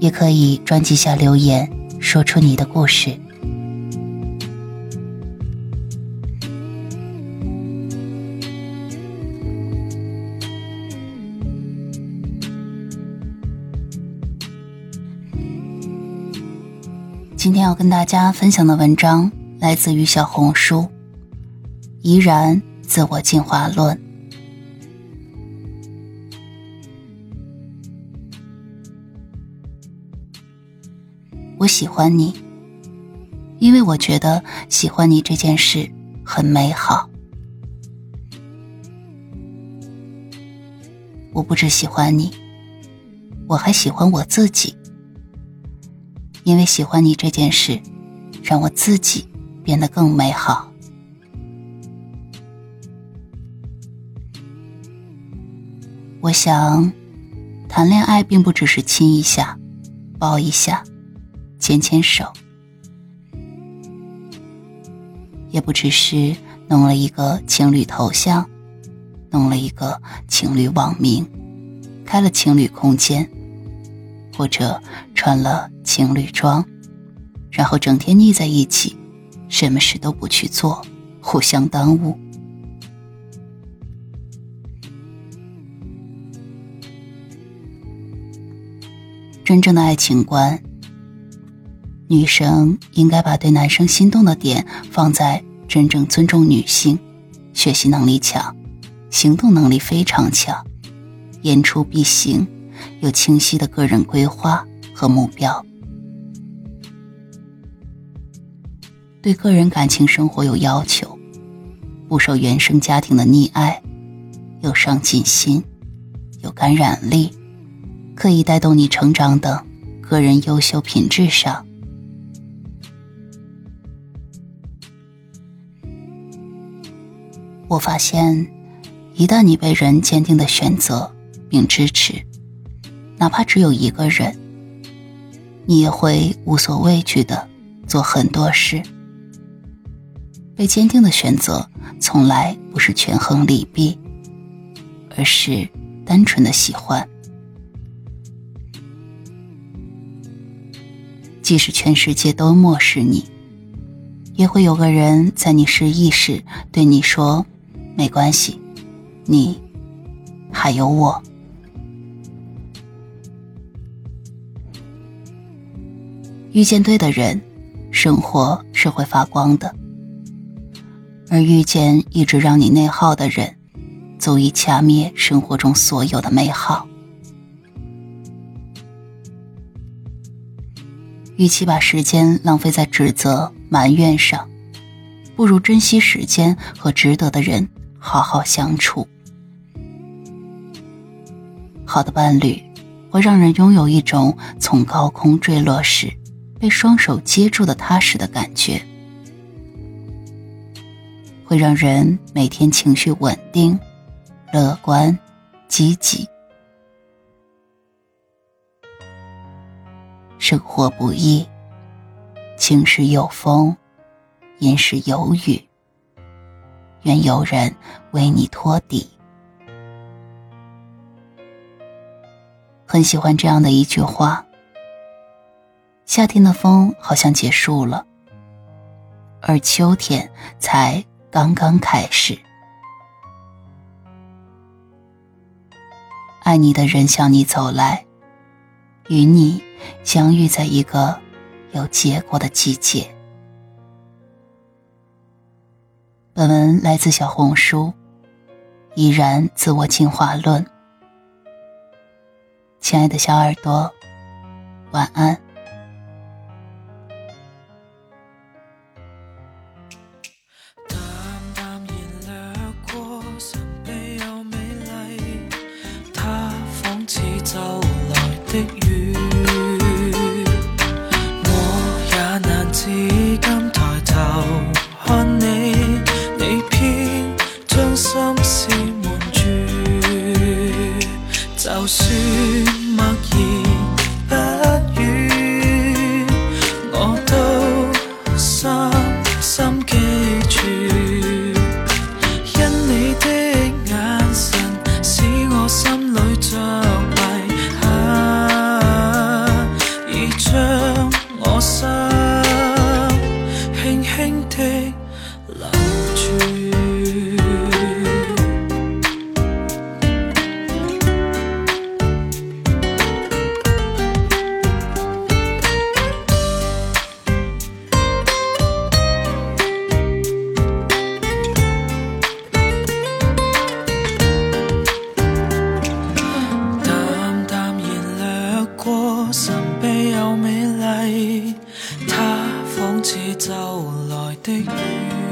也可以专辑下留言，说出你的故事。今天要跟大家分享的文章来自于小红书《怡然自我进化论》。我喜欢你，因为我觉得喜欢你这件事很美好。我不只喜欢你，我还喜欢我自己，因为喜欢你这件事，让我自己变得更美好。我想，谈恋爱并不只是亲一下，抱一下。牵牵手，也不只是弄了一个情侣头像，弄了一个情侣网名，开了情侣空间，或者穿了情侣装，然后整天腻在一起，什么事都不去做，互相耽误。真正的爱情观。女生应该把对男生心动的点放在真正尊重女性、学习能力强、行动能力非常强、言出必行、有清晰的个人规划和目标，对个人感情生活有要求，不受原生家庭的溺爱，有上进心、有感染力，可以带动你成长等个人优秀品质上。我发现，一旦你被人坚定的选择并支持，哪怕只有一个人，你也会无所畏惧的做很多事。被坚定的选择从来不是权衡利弊，而是单纯的喜欢。即使全世界都漠视你，也会有个人在你失意时对你说。没关系，你还有我。遇见对的人，生活是会发光的；而遇见一直让你内耗的人，足以掐灭生活中所有的美好。与其把时间浪费在指责、埋怨上，不如珍惜时间和值得的人。好好相处，好的伴侣会让人拥有一种从高空坠落时被双手接住的踏实的感觉，会让人每天情绪稳定、乐观、积极。生活不易，晴时有风，阴时有雨。愿有人为你托底。很喜欢这样的一句话：夏天的风好像结束了，而秋天才刚刚开始。爱你的人向你走来，与你相遇在一个有结果的季节。本文来自小红书，依然自我进化论。亲爱的小耳朵，晚安。他仿似骤来的雨。我心轻轻的留住，淡淡然掠过。他仿似走来的雨。